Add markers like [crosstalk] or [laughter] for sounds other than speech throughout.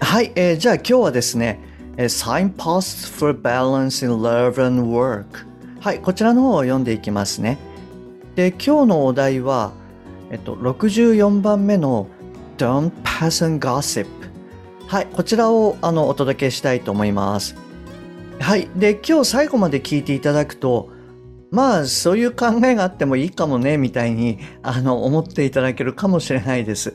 はい、えー、じゃあ今日はですね Signposts for Balance in Love and Work はい、こちらの方を読んでいきますね。で、今日のお題はえっと、64番目の Don't Pass and Gossip はい、こちらをあのお届けしたいと思います。はい、で、今日最後まで聞いていただくとまあそういう考えがあってもいいかもねみたいにあの思っていただけるかもしれないです。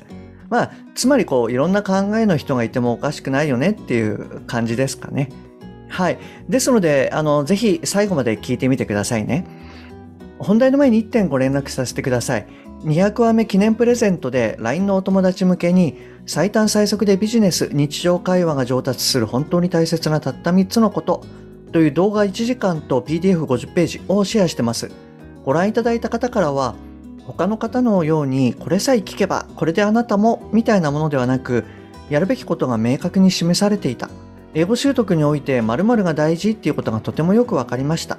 まあつまりこういろんな考えの人がいてもおかしくないよねっていう感じですかね。はい。ですので、あの、ぜひ最後まで聞いてみてくださいね。本題の前に1点ご連絡させてください。200話目記念プレゼントで LINE のお友達向けに最短最速でビジネス、日常会話が上達する本当に大切なたった3つのことという動画1時間と PDF50 ページをシェアしてます。ご覧いただいた方からは、他の方のようにこれさえ聞けばこれであなたもみたいなものではなく、やるべきことが明確に示されていた。英語習得において〇〇が大事っていうことがとてもよくわかりました。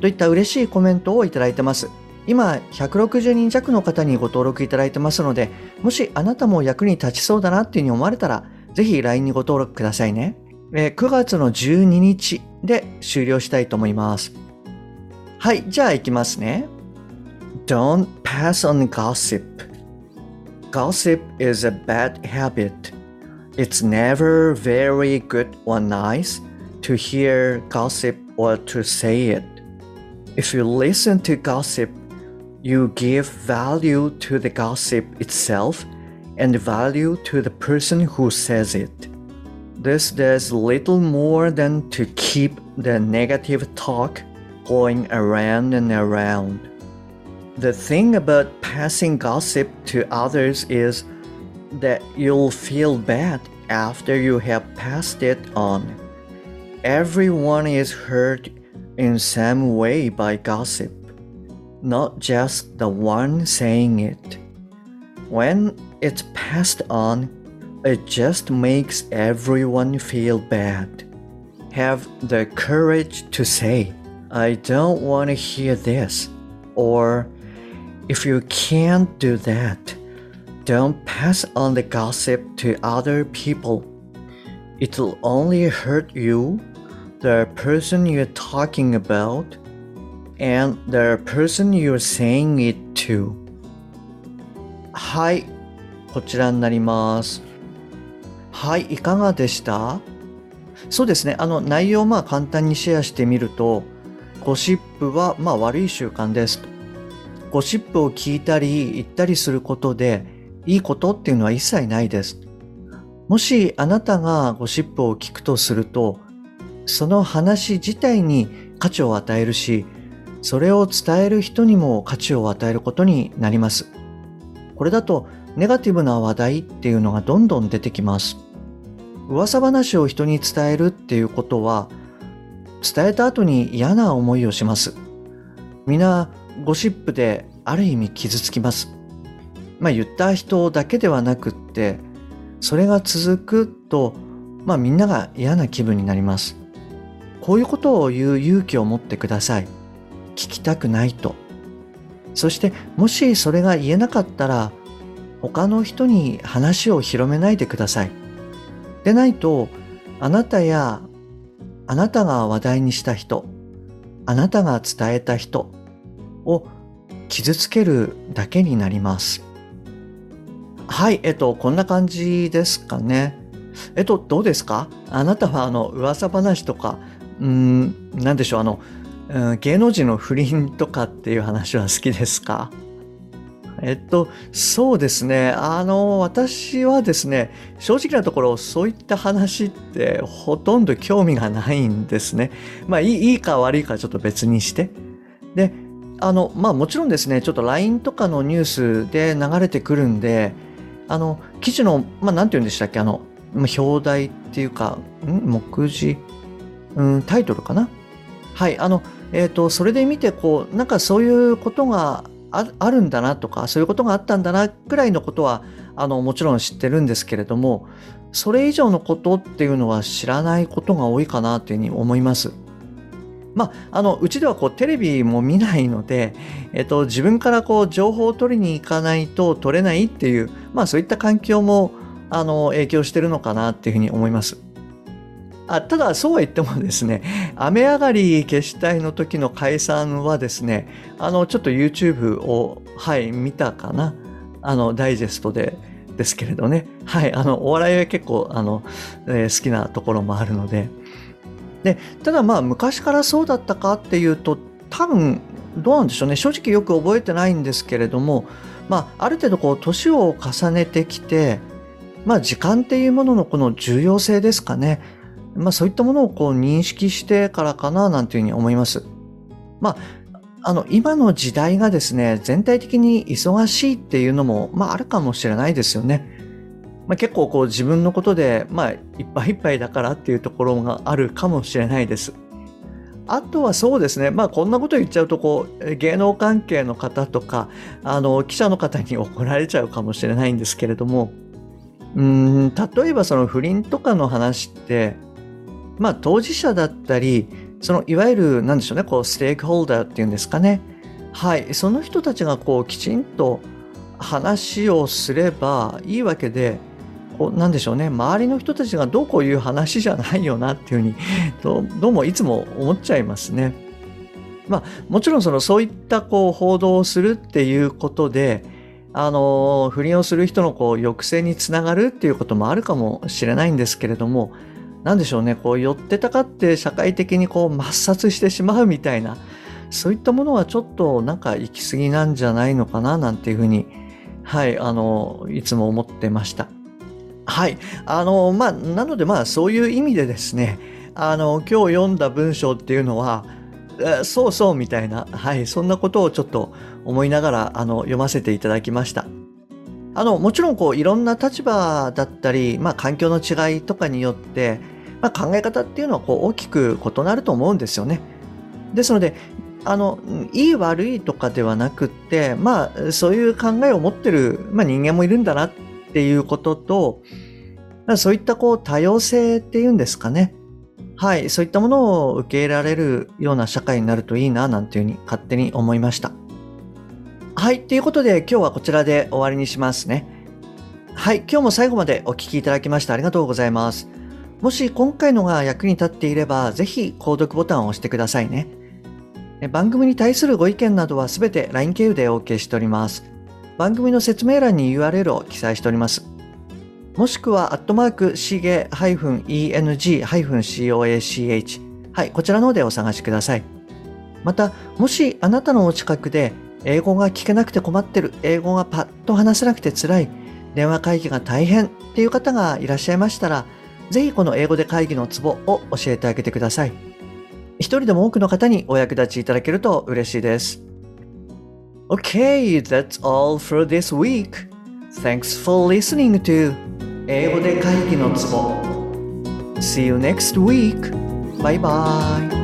といった嬉しいコメントをいただいてます。今、160人弱の方にご登録いただいてますので、もしあなたも役に立ちそうだなっていうふうに思われたら、ぜひ LINE にご登録くださいね。え9月の12日で終了したいと思います。はい、じゃあ行きますね。Don't pass on gossip. Gossip is a bad habit. It's never very good or nice to hear gossip or to say it. If you listen to gossip, you give value to the gossip itself and value to the person who says it. This does little more than to keep the negative talk going around and around. The thing about passing gossip to others is that you'll feel bad after you have passed it on. Everyone is hurt in some way by gossip, not just the one saying it. When it's passed on, it just makes everyone feel bad. Have the courage to say, I don't want to hear this. Or, if you can't do that, don't pass on the gossip to other people. It'll only hurt you, the person you're talking about, and the person you're saying it to. はい、こちらになります。はい、いかがでしたそうですね、あの内容をまあ簡単にシェアしてみると、ゴシップはまあ悪い習慣ですと。ゴシップを聞いたり言ったりすることでいいことっていうのは一切ないです。もしあなたがゴシップを聞くとすると、その話自体に価値を与えるし、それを伝える人にも価値を与えることになります。これだとネガティブな話題っていうのがどんどん出てきます。噂話を人に伝えるっていうことは、伝えた後に嫌な思いをします。皆、ゴシップである意味傷つきます。まあ言った人だけではなくって、それが続くと、まあみんなが嫌な気分になります。こういうことを言う勇気を持ってください。聞きたくないと。そしてもしそれが言えなかったら、他の人に話を広めないでください。でないと、あなたやあなたが話題にした人、あなたが伝えた人を傷つけるだけになります。はい、えっと、こんな感じですかね。えっと、どうですか？あなたはあの、噂話とか、うん、なんでしょう、あの、うん、芸能人の不倫とかっていう話は好きですか？えっと、そうですね。あの、私はですね、正直なところ、そういった話ってほとんど興味がないんですね。まあ、いいいいか悪いかちょっと別にして。で、あの、まあもちろんですね、ちょっと LINE とかのニュースで流れてくるんで、あの、記事の、まあなんて言うんでしたっけ、あの、表題っていうか、ん？目次、うん、タイトルかな？はい、あの、えっ、と、それで見て、こう、なんかそういうことがああるんだなとか、そういうことがあったんだな、くらいのことは、あの、もちろん知ってるんですけれども、それ以上のことっていうのは知らないことが多いかなというふうに思います。まあ、あのうちではこうテレビも見ないので、えっと、自分からこう情報を取りに行かないと取れないっていう、まあ、そういった環境もあの影響してるのかなっていうふうに思います。あただそうは言ってもですね雨上がり消したいの時の解散はですねあのちょっと YouTube をはい見たかな。あのダイジェストでですけれどね。はいあのお笑いは結構あの、えー、好きなところもあるので。でただまあ昔からそうだったかっていうと多分どうなんでしょうね正直よく覚えてないんですけれども、まあ、ある程度こう年を重ねてきて、まあ、時間っていうもののこの重要性ですかね、まあ、そういったものをこう認識してからかななんていうふうに思います。まああの今の時代がですね全体的に忙しいっていうのも、まあ、あるかもしれないですよね。まあ、結構こう自分のことで、まあ、いっぱいいっぱいだからっていうところがあるかもしれないです。あとはそうですね、まあ、こんなこと言っちゃうとこう芸能関係の方とかあの記者の方に怒られちゃうかもしれないんですけれどもうん例えばその不倫とかの話って、まあ、当事者だったりそのいわゆるなんでしょうねこうステークホルダーっていうんですかね。はい。その人たちがこうきちんと話をすればいいわけでこうなんでしょうね周りの人たちがどうこういう話じゃないよなっていうふうに [laughs] どどうもいつも思っちゃいますね。まあ、もちろんそのそういったこう報道をするっていうことであの不倫をする人のこう抑制につながるっていうこともあるかもしれないんですけれども何でしょうねこう寄ってたかって社会的にこう抹殺してしまうみたいなそういったものはちょっとなんか行き過ぎなんじゃないのかななんていうふうにはいあのいつも思ってました。はい。あの、まあ、なので、まあ、そういう意味でですね、あの、今日読んだ文章っていうのは、そうそうみたいな、はい、そんなことをちょっと思いながら、あの、読ませていただきました。あの、もちろん、こう、いろんな立場だったり、まあ、環境の違いとかによって、まあ、考え方っていうのは、こう、大きく異なると思うんですよね。ですので、あの、いい悪いとかではなくって、まあ、そういう考えを持ってる、まあ、人間もいるんだなっっていうことと、そういったこう多様性っていうんですかね。はい、そういったものを受け入れられるような社会になるといいな、なんていうふうに勝手に思いました。はい、ということで今日はこちらで終わりにしますね。はい、今日も最後までお聴きいただきましてありがとうございます。もし今回のが役に立っていれば、ぜひ購読ボタンを押してくださいね。番組に対するご意見などはすべて LINE 経由でお受けしております。番組の説明欄に URL を記載しております。もしくは、アットマーク、しげ -eng-coach。はい、こちらの方でお探しください。また、もしあなたのお近くで、英語が聞けなくて困ってる、英語がパッと話せなくて辛い、電話会議が大変っていう方がいらっしゃいましたら、ぜひこの英語で会議のツボを教えてあげてください。一人でも多くの方にお役立ちいただけると嬉しいです。Okay, that's all for this week. Thanks for listening to 英語で会議のツボ See you next week. Bye bye.